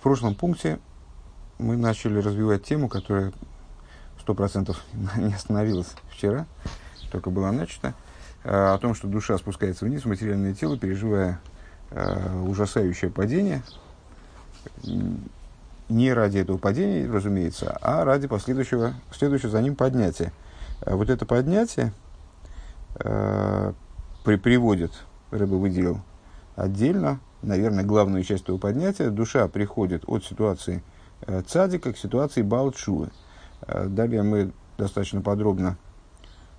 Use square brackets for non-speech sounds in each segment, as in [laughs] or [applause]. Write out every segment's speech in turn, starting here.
В прошлом пункте мы начали развивать тему, которая сто процентов [laughs] не остановилась вчера, только была начата, о том, что душа спускается вниз в материальное тело, переживая ужасающее падение, не ради этого падения, разумеется, а ради последующего, следующего за ним поднятия. Вот это поднятие э, при, приводит, рыба выделил отдельно, наверное, главную часть этого поднятия. Душа приходит от ситуации э, цадика к ситуации балчувы. Э, далее мы достаточно подробно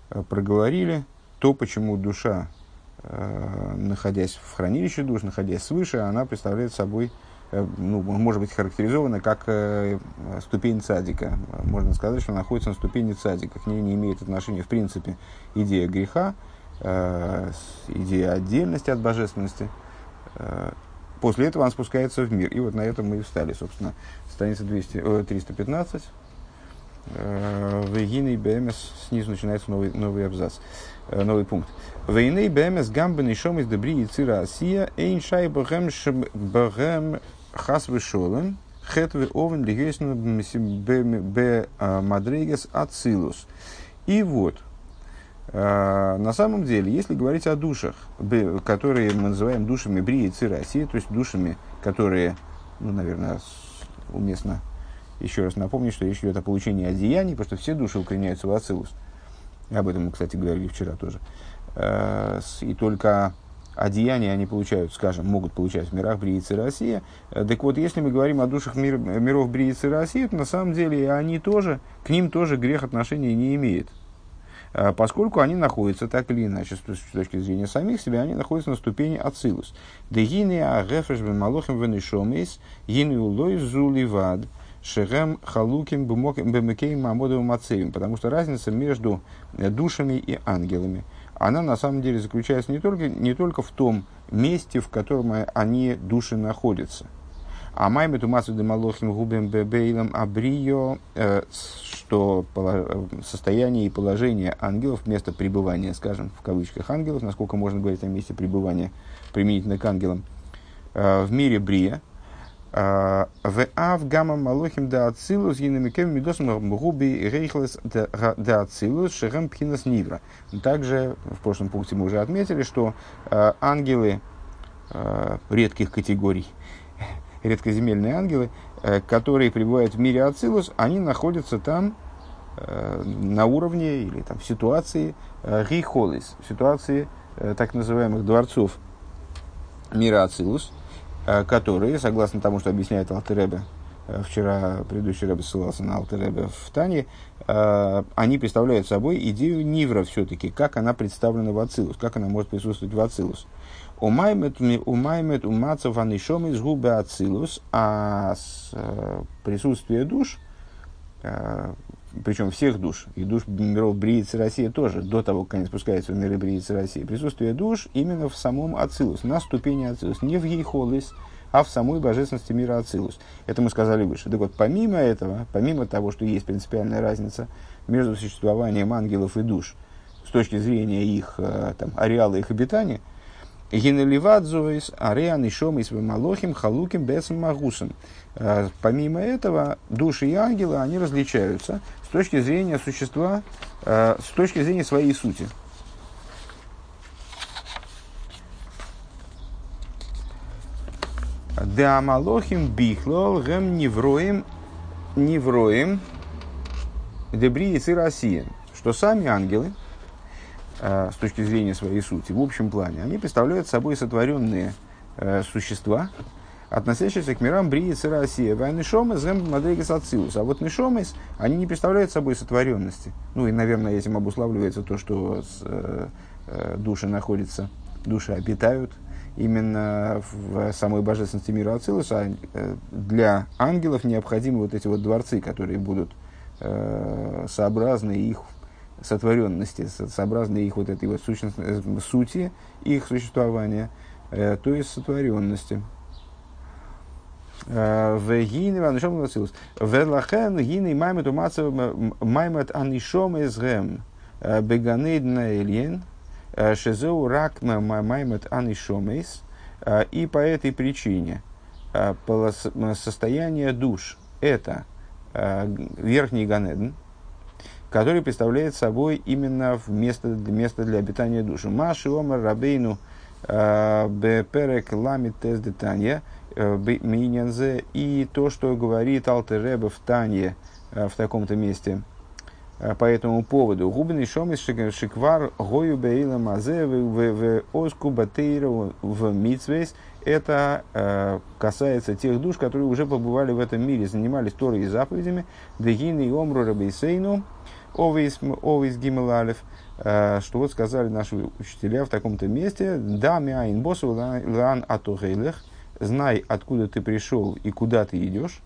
э, проговорили то, почему душа, находясь в хранилище душ, находясь свыше, она представляет собой ну, может быть характеризована как ступень цадика. Можно сказать, что она находится на ступени цадика. К ней не имеет отношения, в принципе, идея греха, идея отдельности от божественности. Э, после этого он спускается в мир. И вот на этом мы и встали, собственно. Страница 200, 315. Вегины БМС, снизу начинается новый, новый абзац, э, новый пункт. Вейны БМС гамбен и шом из добри и цира асия, эйн шай бхэм бхэм хас вышолем, хет вы овен лигейсну б мадригес ацилус. И вот, на самом деле, если говорить о душах, которые мы называем душами Брии и Цирасии, то есть душами, которые, ну, наверное, уместно еще раз напомню, что речь идет о получении одеяний, потому что все души укореняются в Ацилус. Об этом мы, кстати, говорили вчера тоже. Э, и только одеяния они получают, скажем, могут получать в мирах Бриицы Россия. Так вот, если мы говорим о душах мир, миров Бриицы России, то на самом деле они тоже, к ним тоже грех отношения не имеет. Э, поскольку они находятся так или иначе, с точки зрения самих себя, они находятся на ступени Ацилус. Дегини агефеш бемалохим венешомейс, гини улой зуливад, шерем халуким бемекеем мамодовым мацеем. Потому что разница между душами и ангелами – она на самом деле заключается не только, не только в том месте, в котором они, души, находятся. А маймет умасу демалохим губем бебейлам абрио, э, что состояние и положение ангелов, место пребывания, скажем, в кавычках ангелов, насколько можно говорить о месте пребывания применительно к ангелам, э, в мире брия, в ав гамма малохим да ацилус гинамикем медосом губи рейхлес да ацилус шерем пхинас нивра. Также в прошлом пункте мы уже отметили, что э, ангелы э, редких категорий, редкоземельные ангелы, э, которые пребывают в мире ацилус, они находятся там на уровне или там в ситуации рихолис, ситуации так называемых дворцов мира ацилус – Э, которые, согласно тому, что объясняет Алтеребе, э, вчера предыдущий Рэбе ссылался на Алтеребе в Тане, э, они представляют собой идею Нивра все-таки, как она представлена в Ацилус, как она может присутствовать в Ацилус. Умаймет умацов анишом из губы Ацилус, а присутствие душ, причем всех душ, и душ миров Бриицы России тоже, до того, как они спускаются в миры Бриицы России, присутствие душ именно в самом Ацилус, на ступени Ацилус, не в Ейхолис, а в самой божественности мира Ацилус. Это мы сказали выше. Так вот, помимо этого, помимо того, что есть принципиальная разница между существованием ангелов и душ с точки зрения их э, там, ареала их обитания, Генеливадзуис, Ариан, Ишом, Малохим, Халуким, Бесом, Магусом. Э, помимо этого, души и ангелы, они различаются с точки зрения существа, э, с точки зрения своей сути. Деамалохим бихлол гем невроем невроем дебри и Россия. Что сами ангелы, с точки зрения своей сути, в общем плане, они представляют собой сотворенные э, существа, относящиеся к мирам Брии и Россия. Вайнишомес, Мадригас Ацилус. А вот Нишомес, они не представляют собой сотворенности. Ну и, наверное, этим обуславливается то, что э, э, души находятся, души обитают именно в самой божественности мира Ацилус, а э, для ангелов необходимы вот эти вот дворцы, которые будут э, сообразны их сотворенности, сообразны их вот этой вот сущности, э, сути, их существования, э, то есть сотворенности. В гине ванишом нацилус. Велахен гине маймет умацев маймет анишом из гем. Беганейд на эльен. Шезеу рак маймет анишом из. И по этой причине состояние душ – это верхний Ганеден, который представляет собой именно место, место для обитания души. Маши омар рабейну беперек ламит тез детанья минянзе и то, что говорит Алтереба в Танье в таком-то месте – Э, по этому поводу. Губный шом из шиквар гою бейла мазе в оску батейра в мицвейс. Это э, касается тех душ, которые уже побывали в этом мире, занимались Торой и заповедями. Дегины и омру рабейсейну овейс гимелалев. Э, что вот сказали наши учителя в таком-то месте. Да, миаин босу лан атугейлех. Знай, откуда ты пришел и куда ты идешь.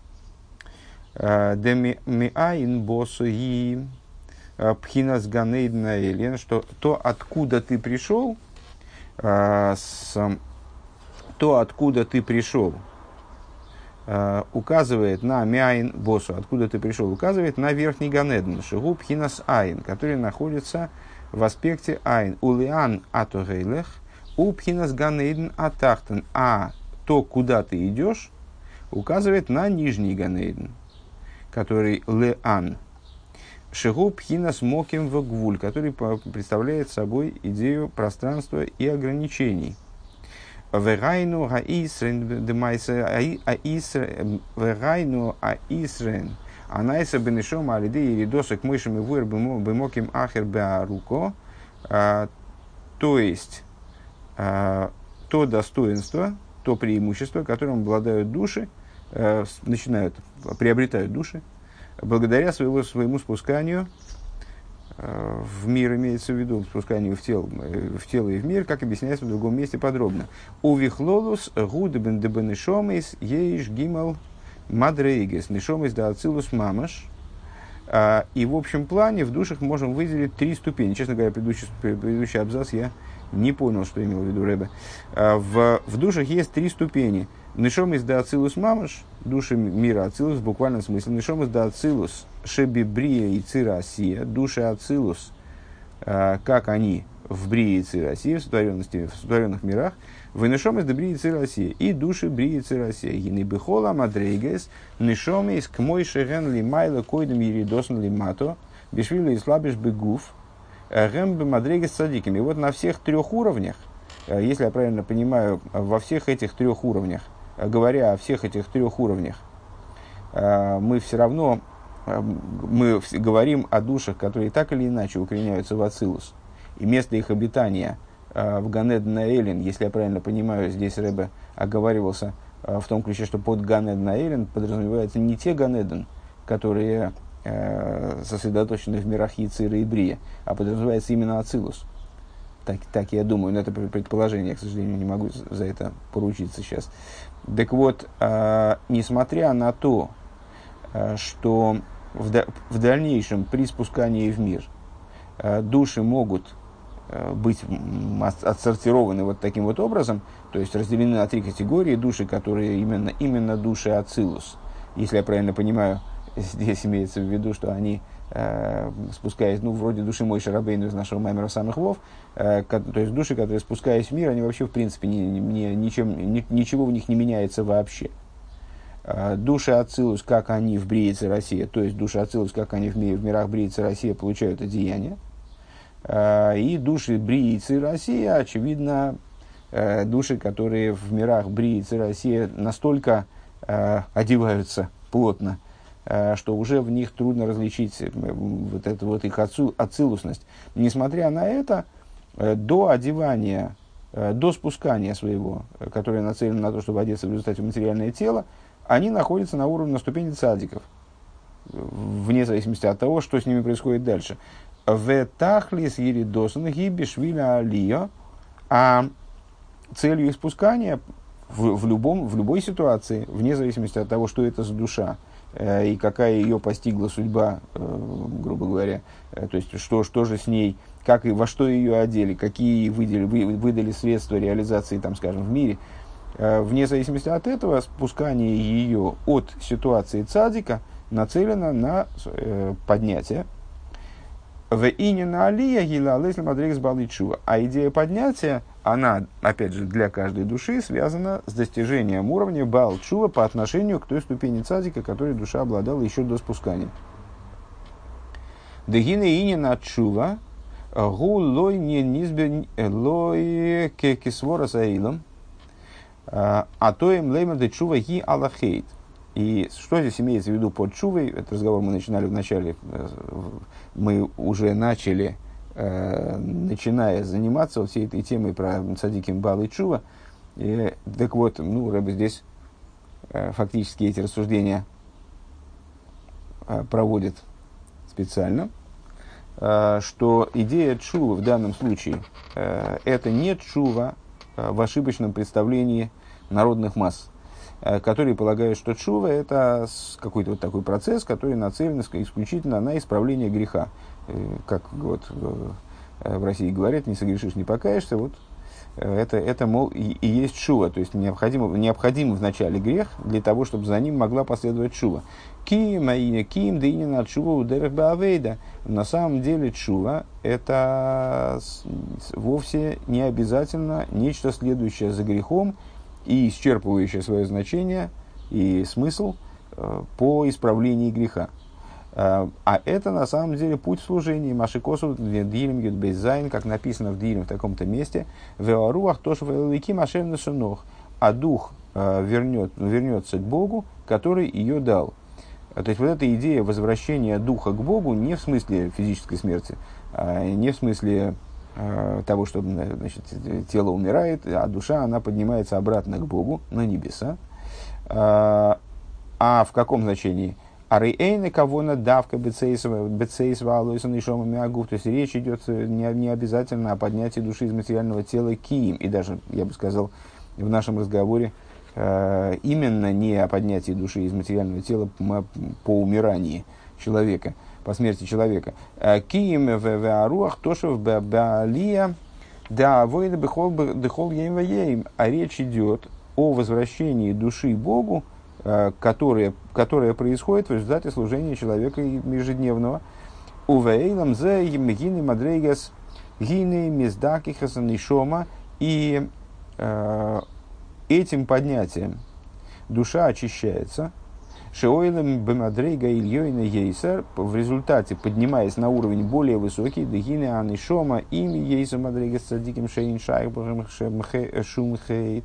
Деми миаин босу и Э, Пхинас Ганейдна Элен, что то, откуда ты пришел, э, то, откуда ты пришел, э, указывает на Мяин Босу, откуда ты пришел, указывает на верхний Ганедн, Шигу Пхинас Айн, который находится в аспекте Айн. Улиан Атогейлех, у Пхинас Ганейдн Атахтен, а то, куда ты идешь, указывает на нижний Ганейдн, который Леан, Шигу пхина смоким в гвуль, который представляет собой идею пространства и ограничений. Вегайну аисрен демайса вегайну аисрен анайса бенешом алиды и ридосок мышами выр бемоким ахер беаруко. А, то есть, а, то достоинство, то преимущество, которым обладают души, э, начинают, приобретают души, благодаря своего, своему спусканию в мир, имеется в виду, спусканию в тело, э, в тело и в мир, как объясняется в другом месте подробно. У вихлолус гудебен дебенешомис ейш гимал мадрейгес, нешомис да ацилус мамаш. А, и в общем плане в душах можем выделить три ступени. Честно говоря, предыдущий, предыдущий абзац я не понял, что имел в виду Рэбе. А, в, в душах есть три ступени. Нишом из да ацилус мамаш, души мира ацилус, в буквальном смысле. Нишом из да ацилус, шебибрия и цирасия, души ацилус, а, как они в брии и цирасии, в, сотворенности, в сотворенных мирах, вынешом из брии и цирасия, и души брии и цирасия. И не бихола мадрейгес, нишом из к мой шеген ли майла койдем еридосн ли мато, бишвили и слабиш бегуф, Гэм Мадрегес Садиками. И вот на всех трех уровнях, э, если я правильно понимаю, во всех этих трех уровнях, э, говоря о всех этих трех уровнях, э, мы все равно мы говорим о душах, которые так или иначе укореняются в Ацилус. И место их обитания в Ганед Наэлин, если я правильно понимаю, здесь Рэбе оговаривался в том ключе, что под Ганед Наэлин подразумевается не те Ганеден, которые э, сосредоточены в мирах Яцира и Брия, а подразумевается именно Ацилус. Так, так я думаю, но это предположение, я, к сожалению, не могу за это поручиться сейчас. Так вот, э, несмотря на то, э, что в, да, в дальнейшем при спускании в мир э, души могут быть отсортированы вот таким вот образом, то есть разделены на три категории души, которые именно, именно души Ацилус, если я правильно понимаю, здесь имеется в виду, что они, э, спускаясь, ну, вроде души мой Шарабейну из нашего Маймера самых Вов, э, то есть души, которые, спускаясь в мир, они вообще, в принципе, ни, ни, ничем, ни, ничего в них не меняется вообще. Э, души Ацилус, как они в Бриице Россия, то есть души Ацилус, как они в, ми, в мирах Бриице Россия, получают одеяние. Э, и души Бриицы Россия, очевидно, э, души, которые в мирах Бриицы Россия настолько э, одеваются плотно, что уже в них трудно различить э, вот эту вот их отцу, ацилусность. Несмотря на это, э, до одевания, до спускания своего, которое нацелено на то, чтобы одеться в результате в материальное тело, они находятся на уровне, на ступени цадиков, вне зависимости от того, что с ними происходит дальше. В тахлис еридосан гибишвиля алия, а целью их спускания в, в, любом, в любой ситуации, вне зависимости от того, что это за душа, Э, и какая ее постигла судьба, э, грубо говоря, э, то есть что, что же с ней, как и во что ее одели, какие выдали, выдали средства реализации, там, скажем, в мире, вне зависимости от этого, спускание ее от ситуации цадика нацелено на поднятие. В инина алия гила мадрикс баличува. А идея поднятия, она, опять же, для каждой души связана с достижением уровня Балчува по отношению к той ступени цадика, которой душа обладала еще до спускания. Дегина инина чува, гу лой не низбе лой кекисвора саилом, а то им лейма де чува ги аллахейт. И что здесь имеется в виду под чувой? Этот разговор мы начинали в начале, э, мы уже начали, э, начиная заниматься вот всей этой темой про садиким Бал и Чува. И, так вот, ну, Рэбе здесь э, фактически эти рассуждения проводит специально, что идея чува в данном случае это не чува в ошибочном представлении народных масс – Э, которые полагают, что чува – это какой-то вот такой процесс, который нацелен исключительно на исправление греха. Э, как вот э, в России говорят, не согрешишь, не покаешься, вот это, это мол, и, и есть шува, то есть необходимо, необходим вначале грех для того, чтобы за ним могла последовать шува. Ким, аиня, ким, да на чува удерах баавейда. На самом деле чува – это вовсе не обязательно нечто следующее за грехом, и исчерпывающее свое значение и смысл э, по исправлению греха. А это на самом деле путь служения. Машикосу Дилем Юдбейзайн, как написано в Дилем в таком-то месте, Веоруах тоже велики машин шинох, а дух э, вернет, вернется к Богу, который ее дал. То есть вот эта идея возвращения духа к Богу не в смысле физической смерти, а не в смысле Э, того, что значит, тело умирает, а душа она поднимается обратно к Богу, на небеса. А, а в каком значении? Арейна кого на давка бецейсва алойса нишома миагуф. То есть речь идет не, не обязательно о поднятии души из материального тела кием. И даже, я бы сказал, в нашем разговоре э, именно не о поднятии души из материального тела по умирании человека – по смерти человека. Э, Киим в Аруах Тошев Баалия да воины бехол дехол ейм А речь идет о возвращении души Богу, э, которое, которое происходит в результате служения человека ежедневного. Увейлам зе емгины мадрейгас гины миздаки хасанишома. И э, этим поднятием душа очищается – Шеойлем бемадрейга ильёйна ейсер, в результате, поднимаясь на уровень более высокий, дегины анишома, ими ейса мадрейга с цадиким шейн шумхейт,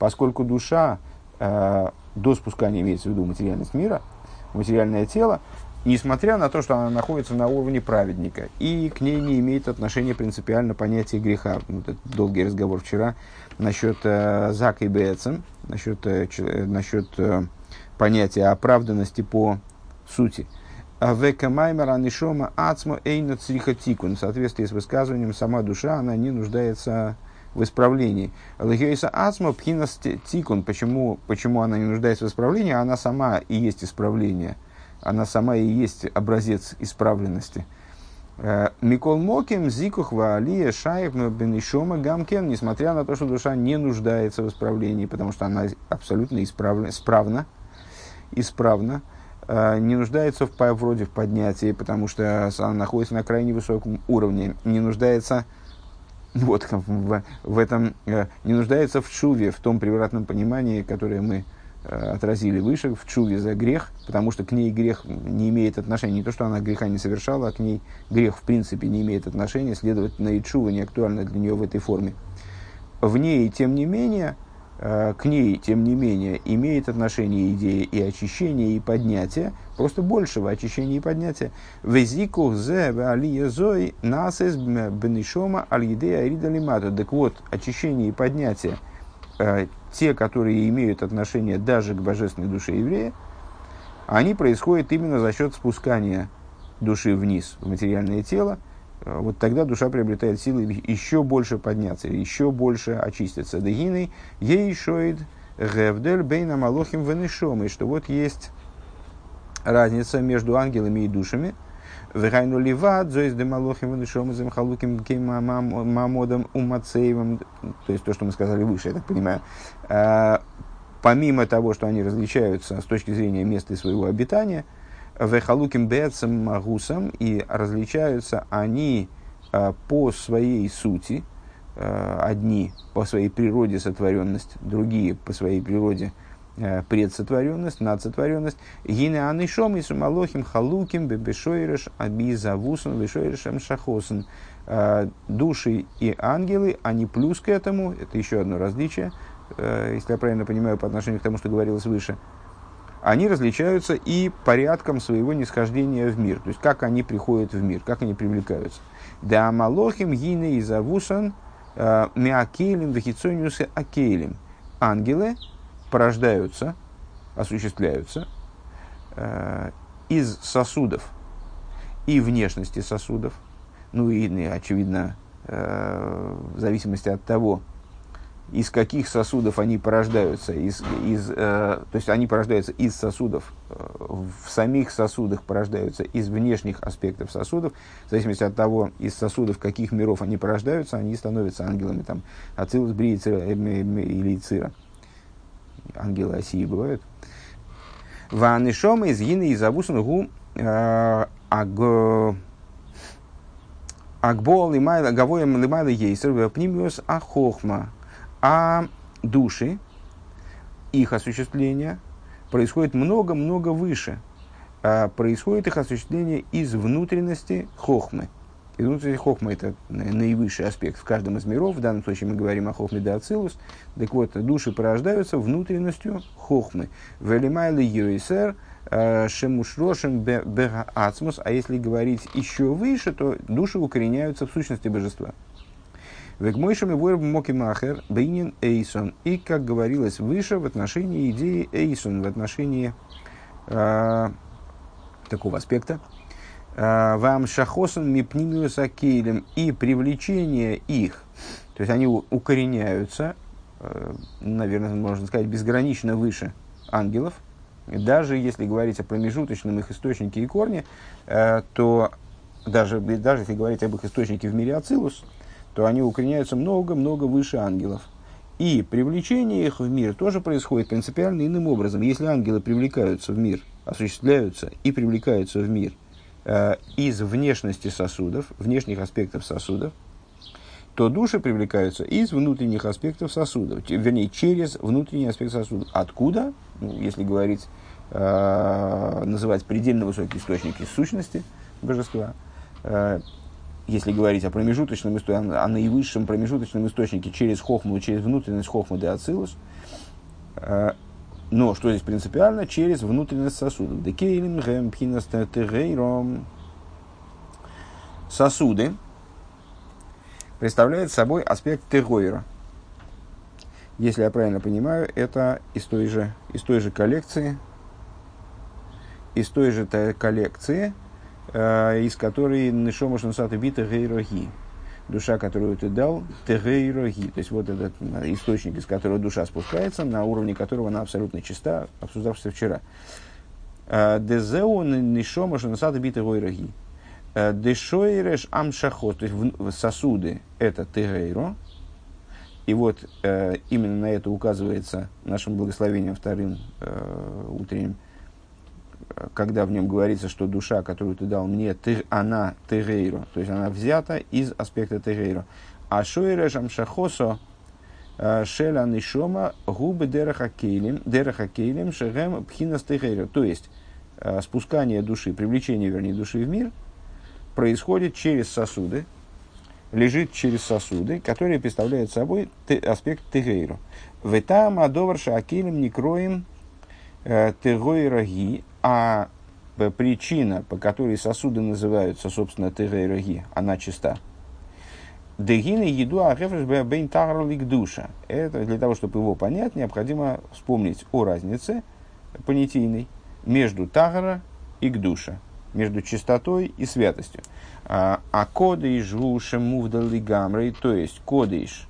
поскольку душа э, до спускания имеется в виду материальность мира, материальное тело, несмотря на то, что она находится на уровне праведника, и к ней не имеет отношения принципиально понятие греха. Вот этот долгий разговор вчера насчет э, Зака и Бецем, насчет, э, насчет э, понятие оправданности по сути. А века маймера нишома ацмо эйна црихатикун. В соответствии с высказыванием, сама душа, она не нуждается исправлении. Легейса ацмо пхинас тикун. Почему, почему она не нуждается в исправлении? Она сама и есть исправление. Она сама и есть образец исправленности. Э, Микол Моким, Зикух, Ваалия, Шаев, Бенишома, Гамкен, несмотря на то, что душа не нуждается в исправлении, потому что она абсолютно исправна, исправна э, не нуждается в, вроде в поднятии, потому что она находится на крайне высоком уровне, не нуждается [laughs] вот, в, в этом, э, не нуждается в чуве, в том превратном понимании, которое мы э, отразили выше, в чуве за грех, потому что к ней грех не имеет отношения, не то, что она греха не совершала, а к ней грех в принципе не имеет отношения, следовательно, и чува не актуальна для нее в этой форме. В ней, тем не менее, Э, к ней, тем не менее, имеет отношение идея и очищения, и поднятия, просто большего очищения и поднятия. Везику зе алия зой насес бенишома алидея ридалимату. Так вот, очищение и поднятие, э, те, которые имеют отношение даже к божественной душе еврея, они происходят именно за счет спускания души вниз в материальное тело, вот тогда душа приобретает силы еще больше подняться, еще больше очиститься. Дегиной ей шоид гевдель бейна малохим венешом. И что вот есть разница между ангелами и душами. Вегайну ливад, зоис де малохим венешом, зем халуким мамодом умацеевым. То есть то, что мы сказали выше, я так понимаю. Э, помимо того, что они различаются с точки зрения места своего обитания – Вехалуким бецем магусом, и различаются они а, по своей сути, э, одни по своей природе сотворенность, другие по своей природе э, предсотворенность, надсотворенность. Гине анишом и сумалохим халуким бебешойреш абизавусан бешойрешем шахосан. Э, души и ангелы, они плюс к этому, это еще одно различие, если я правильно понимаю, по отношению к тому, что говорилось выше – они различаются и порядком своего нисхождения в мир, то есть как они приходят в мир, как они привлекаются. Да малохим гине и завусан э, миакелем вахицониусы акелем. Ангелы порождаются, осуществляются э, из сосудов и внешности сосудов, ну и, очевидно, э, в зависимости от того, из каких сосудов они порождаются, из, из, э, то есть они порождаются из сосудов, э, в самих сосудах порождаются из внешних аспектов сосудов, в зависимости от того, из сосудов каких миров они порождаются, они становятся ангелами, там, ацилус, брии, э, или цира. Ангелы Осии бывают. Ванишома из гины из абусан гу э, Агбол лимайла гавоем лимайла ейсер пнимиус ахохма а души, их осуществление происходит много-много выше. А происходит их осуществление из внутренности хохмы. Из внутренности хохмы – это наивысший аспект в каждом из миров. В данном случае мы говорим о хохме ацилус. Так вот, души порождаются внутренностью хохмы. Велимайли юисер а, шемушрошем бега ацмус. А если говорить еще выше, то души укореняются в сущности божества. Вегмойшем и войр моки махер бейнин эйсон. И, как говорилось выше, в отношении идеи эйсон, в отношении э, такого аспекта, а, вам шахосан мипнимиус акелем и привлечение их, то есть они укореняются, э, наверное, можно сказать, безгранично выше ангелов, даже если говорить о промежуточном их источнике и корне, э, то даже, даже если говорить об их источнике в мире Ацилус, то они укореняются много-много выше ангелов. И привлечение их в мир тоже происходит принципиально иным образом. Если ангелы привлекаются в мир, осуществляются и привлекаются в мир э, из внешности сосудов, внешних аспектов сосудов, то души привлекаются из внутренних аспектов сосудов, вернее, через внутренний аспект сосудов. Откуда, ну, если говорить, э, называть предельно высокие источники сущности божества, э, если говорить о промежуточном источнике, о наивысшем промежуточном источнике через хохму, через внутренность хохмы де ацилус, э, но что здесь принципиально? Через внутренность сосудов. Декейлим гэм пхинас Сосуды представляют собой аспект терройра. Если я правильно понимаю, это из той же, из той же коллекции, из той же коллекции, из которой Нишома Шнусата Бита Гейроги. Душа, которую ты дал, Тегейроги. То есть вот этот э, источник, из которого душа спускается, на уровне которого она абсолютно чиста, обсуждавшийся вчера. Э, Дезеу Нишома Шнусата Бита Гейроги. Дешойреш Амшахот, то есть сосуды это Тегейро, и вот э, именно на это указывается нашим благословением вторым э, утренним, когда в нем говорится, что душа, которую ты дал мне, ты, она терейро, то есть она взята из аспекта терейро. А шойре шамшахосо э, шеля нишома губы дерахакелем, дерахакелем шегем пхинас терейро. То есть э, спускание души, привлечение, вернее, души в мир происходит через сосуды, лежит через сосуды, которые представляют собой аспект терейро. В этом адоварша акелем не кроем э, теройраги, а причина, по которой сосуды называются, собственно, терейроги, она чиста. Дегины еду ахефреш бейн тагарлик душа. Это для того, чтобы его понять, необходимо вспомнить о разнице понятийной между тагара и гдуша, между чистотой и святостью. А, а кодыш гушем мувдали гамрой, то есть кодыш,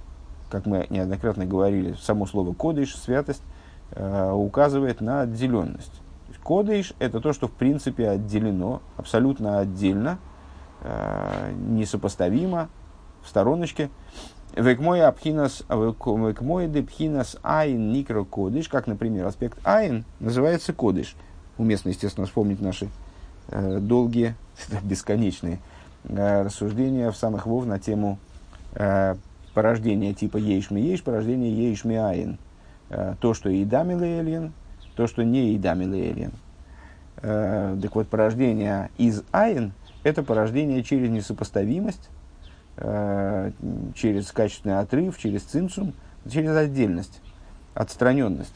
как мы неоднократно говорили, само слово кодыш, святость, а, указывает на отделенность. Кодыш – это то, что в принципе отделено, абсолютно отдельно, э, несопоставимо, в стороночке. Векмой апхинас, векмой депхинас айн никро кодыш, как, например, аспект айн называется кодыш. Уместно, естественно, вспомнить наши э, долгие, [laughs] бесконечные э, рассуждения в самых вов на тему э, порождение типа ейшми ейш, порождение ейшми айн. Э, то, что и дамилейлен, то, что не и дамилейлен. Э, так вот, порождение из айн – это порождение через несопоставимость, э, через качественный отрыв, через цинцум, через отдельность, отстраненность.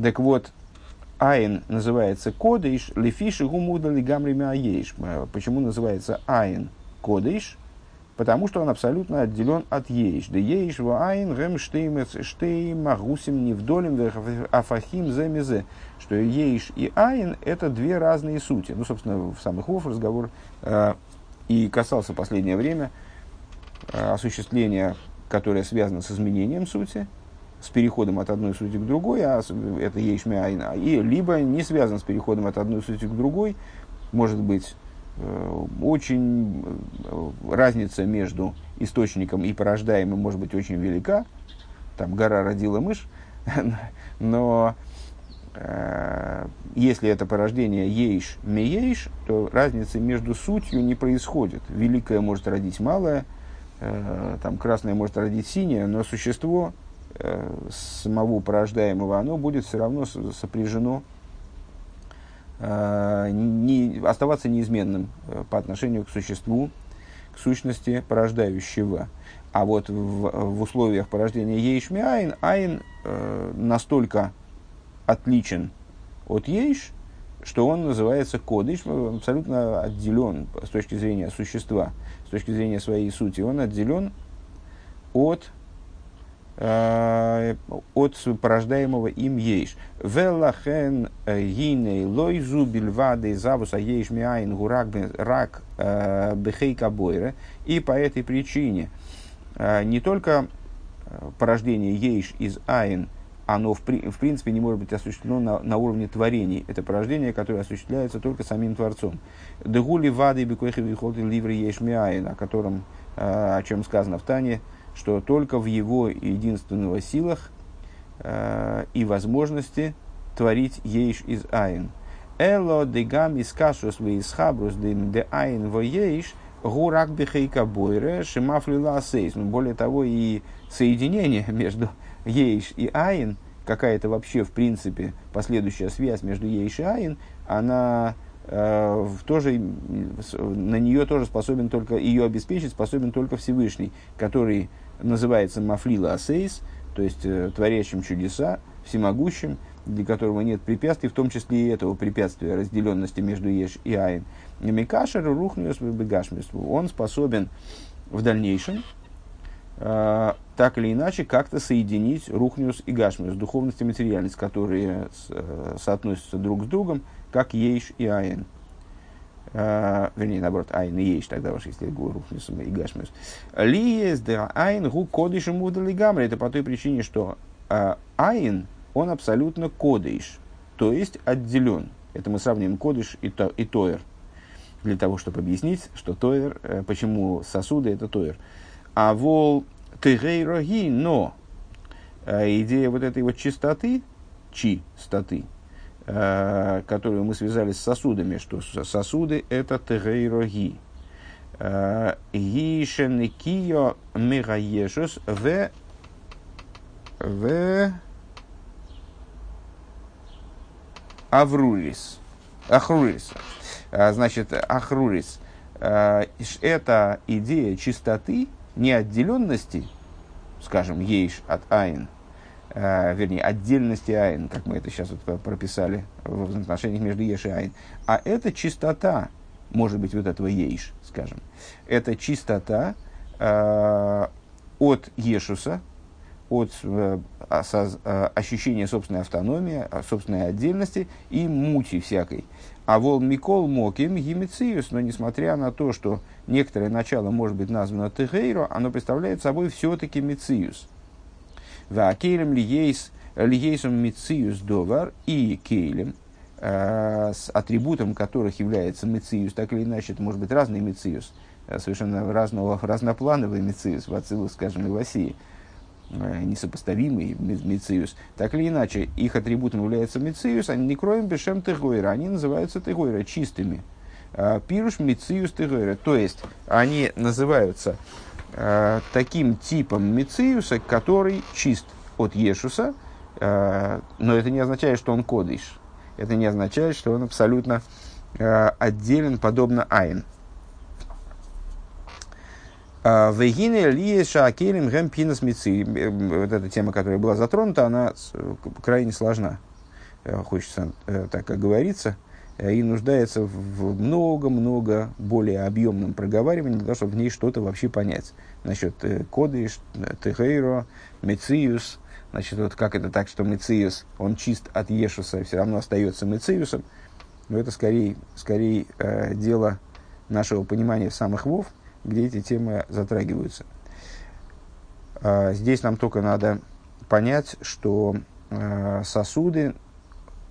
Так вот, Айн называется кодыш, лефиши гумуда лигамри аейш. Почему называется Айн кодыш? Потому что он абсолютно отделен от ейш. Да ейш в айн гэм штеймец штейм магусим невдолем афахим земезе. Что ейш и айн это две разные сути. Ну, собственно, в самых вов разговор э, и касался последнее время э, осуществления, которое связано с изменением сути, с переходом от одной сути к другой, а это ейшми айна, и либо не связан с переходом от одной сути к другой, может быть очень э, разница между источником и порождаемым может быть очень велика, там гора родила мышь, [laughs] но э, если это порождение ейш меейш, то разницы между сутью не происходит. Великое может родить малое, э, там красное может родить синее, но существо Э, самого порождаемого, оно будет все равно сопряжено, э, не, оставаться неизменным э, по отношению к существу, к сущности порождающего. А вот в, в условиях порождения ейшми айн, айн э, настолько отличен от ейш, что он называется кодыш, абсолютно отделен с точки зрения существа, с точки зрения своей сути, он отделен от Э, от порождаемого им ейш. Велахен э, гиней лойзу бильвады завуса ейш миайн гурак рак э, бехейка бойре. И по этой причине не только порождение ейш из айн, оно в, в принципе не может быть осуществлено на, на уровне творений. Это порождение, которое осуществляется только самим Творцом. Дегули вады бекойхи вихолты ливри ейш миайн, о котором, о чем сказано в Тане, что только в его единственного силах э, и возможности творить ейш из айн. Эло дегам из кашус вейсхабрус де айн во ейш гурак бихейка бойре шимафлила. Ну, более того, и соединение [laughs] между ейш и айн, какая-то вообще, в принципе, последующая связь между ейш и айн, она тоже, на нее тоже способен только, ее обеспечить способен только Всевышний, который называется Мафлила Асейс, то есть э, творящим чудеса, всемогущим, для которого нет препятствий, в том числе и этого препятствия разделенности между Еш и Айн. Микашер Рухниус Бегашмис. Он способен в дальнейшем э, так или иначе как-то соединить Рухниус и Гашмиус, духовность и материальность, которые э, соотносятся друг с другом, как Ейш и Айн. Uh, вернее, наоборот, айн и ейш, тогда уж, если рухнус и. Ли есть да айн гу кодиш и гамри. Это по той причине, что uh, айн, он абсолютно кодиш, то есть отделен. Это мы сравним кодиш и, то, и тоер. Для того, чтобы объяснить, что тоер, uh, почему сосуды это тоер. А вол тегейроги, но uh, идея вот этой вот чистоты, чи статы, Э, которую мы связали с сосудами, что сосуды это тегейроги. Э, Гишеникио мегаешус в в Аврурис. Ахрурис. Э, значит, Ахрурис. Это идея чистоты, неотделенности, скажем, ейш от айн – э, вернее, отдельности айн, как мы это сейчас вот прописали в взаимоотношениях между еш и айн. А это чистота, может быть, вот этого ейш, скажем. Это чистота э, от ешуса, от э, э, ощущения собственной автономии, собственной отдельности и мути всякой. А вол Микол Моким Гимициус, но несмотря на то, что некоторое начало может быть названо Тегейро, оно представляет собой все-таки Мициус – Вакелем лиейс, лиейсом мициус довар и кейлем, э, с атрибутом которых является мициус, так или иначе, это может быть разный мициус, э, совершенно разного, разноплановый мициус в Ацилу, скажем, и в Осии, э, несопоставимый мициус. Так или иначе, их атрибутом является мициус, они не кроем бешем тегойра, они называются тегойра, чистыми. Пируш мициус тегойра, то есть они называются э, таким типом Мициуса, который чист от Ешуса, э, но это не означает, что он кодыш. Это не означает, что он абсолютно э, отделен, подобно Айн. А, Вегине ли шакелем гэм пинас мици. Вот эта тема, которая была затронута, она крайне сложна. Хочется так как говорится. И нуждается в много-много более объемном проговаривании, для того, чтобы в ней что-то вообще понять. Насчет коды, техейро, мециус. Значит, вот как это так, что мециус, он чист от Ешуса, все равно остается мециусом. Но это скорее, скорее э, дело нашего понимания самых вов – где эти темы затрагиваются. А, здесь нам только надо понять, что а, сосуды,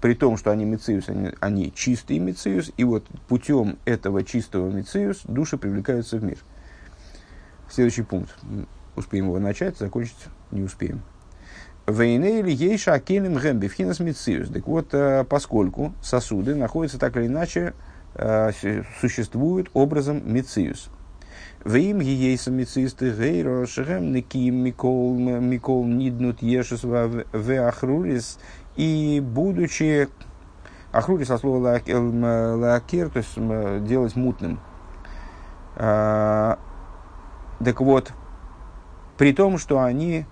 при том, что они мициус, они, они чистый мициус, и вот путем этого чистого мициус души привлекаются в мир. Следующий пункт. Успеем его начать, закончить не успеем. Вейнейли ейша акелем гэмби вхинас мициус. Так вот, а, поскольку сосуды находятся так или иначе, существуют образом мициус – Вим гиейсом мицисты гейро шехем никим микол микол ниднут ешус в ахрулис. И будучи ахрулис от слова лакер, то есть делать мутным. А, так вот, при том, что они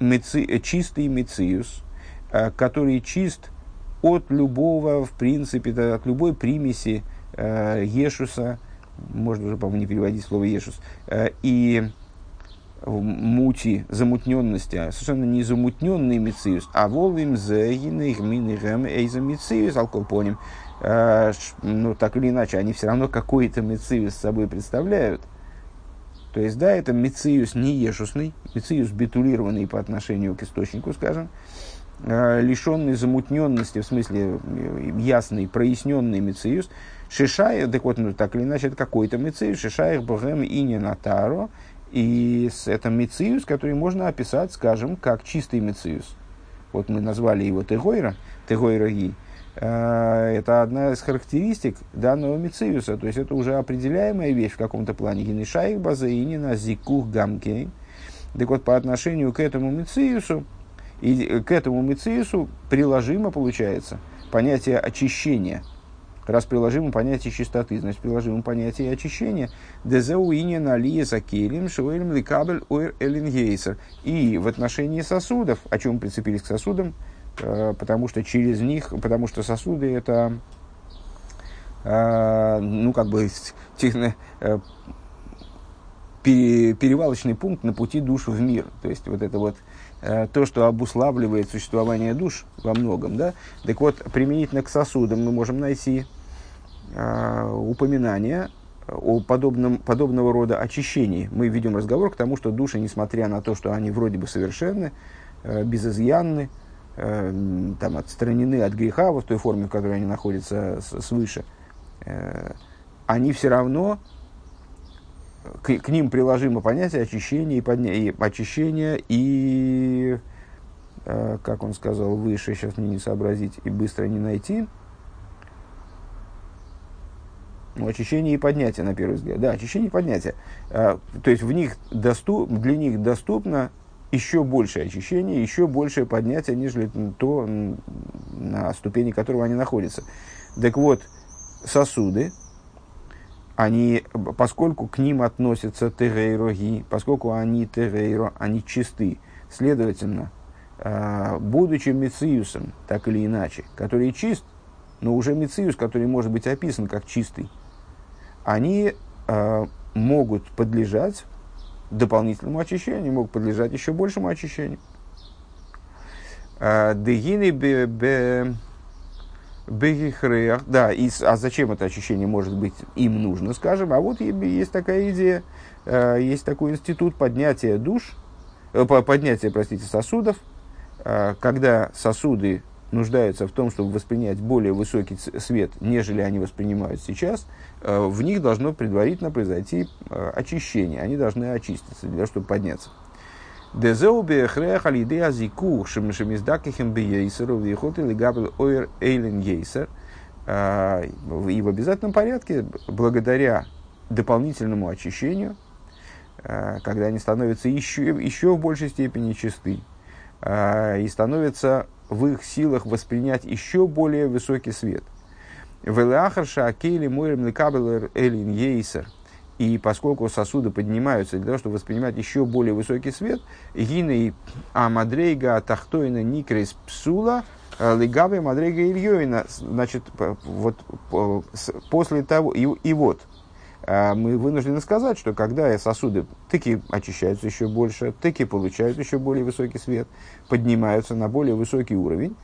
меци, чистый мециус, а, который чист от любого, в принципе, от любой примеси э, Ешуса, можно уже, по-моему, не переводить слово Ешус, э, и мути, замутненности, а совершенно не замутненный мициус, а волвим зегины гминигем эйза мициус алкопоним. Э, ну, так или иначе, они все равно какой-то мициус собой представляют. То есть, да, это мициус не ешусный, мициус битулированный по отношению к источнику, скажем, э, лишенный замутненности, в смысле ясный, проясненный мициус, Шишая, так вот, ну, так или иначе, это какой-то мициус, Шишаях Богем и не Натаро, и с, это мициус, который можно описать, скажем, как чистый мициус. Вот мы назвали его Тегойра, Тегойра Ги. А, это одна из характеристик данного мициуса, то есть это уже определяемая вещь в каком-то плане. Генешаих базаинина зикух гамкей. Так вот, по отношению к этому мициусу, и к этому мициусу приложимо получается понятие очищения – Раз приложимо понятие чистоты, значит приложимо понятие очищения. Дезеуине налия закелим шуэлем ликабель уэр элингейсер. И в отношении сосудов, о чем прицепились к сосудам, э, потому что через них, потому что сосуды это, э, ну как бы, [laughs] техно, э, перевалочный пункт на пути душ в мир. То есть вот это вот то, что обуславливает существование душ во многом, да, так вот, применительно к сосудам мы можем найти э, упоминания о подобном, подобного рода очищении. Мы ведем разговор к тому, что души, несмотря на то, что они вроде бы совершенны, э, безызъянны, э, там, отстранены от греха в той форме, в которой они находятся свыше, э, они все равно к, к ним приложимо понятие очищения и, подня... и очищения и, э, как он сказал выше, сейчас мне не сообразить и быстро не найти, ну, очищение и поднятие, на первый взгляд. Да, очищение и поднятие. А, то есть в них доступ, для них доступно еще большее очищение, еще большее поднятие, нежели то, на ступени которого они находятся. Так вот, сосуды, они, поскольку к ним относятся терейроги, поскольку они терейро, они чисты, следовательно, а, будучи мециусом, так или иначе, который чист, но уже мециус, который может быть описан как чистый, они э, могут подлежать дополнительному очищению, могут подлежать еще большему очищению. Э, дегины бегихреях. Да, и, а зачем это очищение может быть им нужно, скажем? А вот есть такая идея, э, есть такой институт поднятия душ, э, поднятия, простите, сосудов, когда сосуды нуждаются в том, чтобы воспринять более высокий свет, нежели они воспринимают сейчас, э, в них должно предварительно произойти э, очищение. Они должны очиститься для того, чтобы подняться. Дезеубе хрех алиде азику шемиздакихем бейсеру вихот или габел ойр эйлен ейсер. Э, и в обязательном порядке, благодаря дополнительному очищению, когда они становятся еще, еще в большей степени чисты, и становятся в их силах воспринять еще более высокий свет. Велахарша акейли мойрем лекабелер элин ейсер. И поскольку сосуды поднимаются для того, чтобы воспринимать еще более высокий свет, гины амадрейга тахтойна никрес псула легаве мадрейга ильёйна. Значит, вот после того, и, и вот, а, мы вынуждены сказать, что когда сосуды таки очищаются еще больше, таки получают еще более высокий свет, поднимаются на более высокий уровень,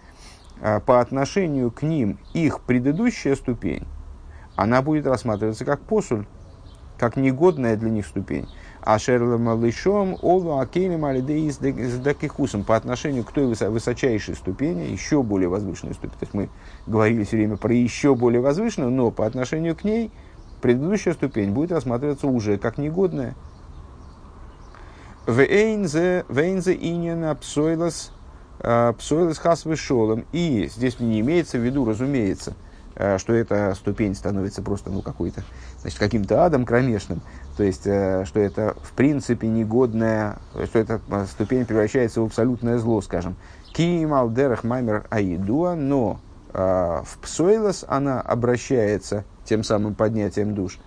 а, по отношению к ним их предыдущая ступень, она будет рассматриваться как посуль, как негодная для них ступень. А шерлама лишом олу акелем алидеи с дакихусом по отношению к той высочайшей ступени, еще более возвышенной ступени. То есть мы говорили все время про еще более возвышенную, но по отношению к ней – предыдущая ступень будет рассматриваться уже как негодная. Вейнзе иньяна псойлас псойлас хас вышолом. И здесь не имеется в виду, разумеется, что эта ступень становится просто ну, какой-то, значит, каким-то адом кромешным. То есть, а, что это в принципе негодная, что эта ступень превращается в абсолютное зло, скажем. Ким алдерах маймер аидуа, но в псойлас она обращается тем самым поднятием душ,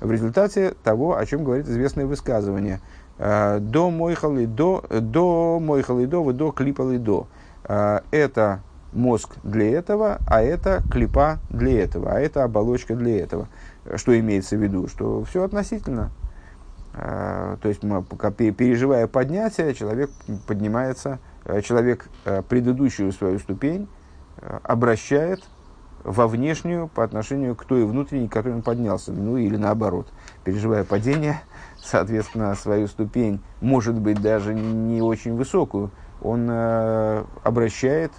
в результате того, о чем говорит известное высказывание. «Э, до мойхалы до, до мойхалы до, до клипалы до. «Э, это мозг для этого, а это клипа для этого, а это оболочка для этого. Что имеется в виду? Что все относительно. Э, то есть, переживая поднятие, человек поднимается, человек предыдущую свою ступень обращает во внешнюю по отношению к той внутренней, к которой он поднялся. Ну или наоборот, переживая падение, соответственно, свою ступень, может быть, даже не очень высокую, он э, обращает,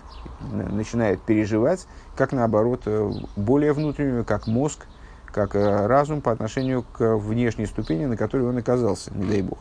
начинает переживать, как наоборот, э, более внутреннюю, как мозг, как э, разум по отношению к внешней ступени, на которой он оказался, не дай бог.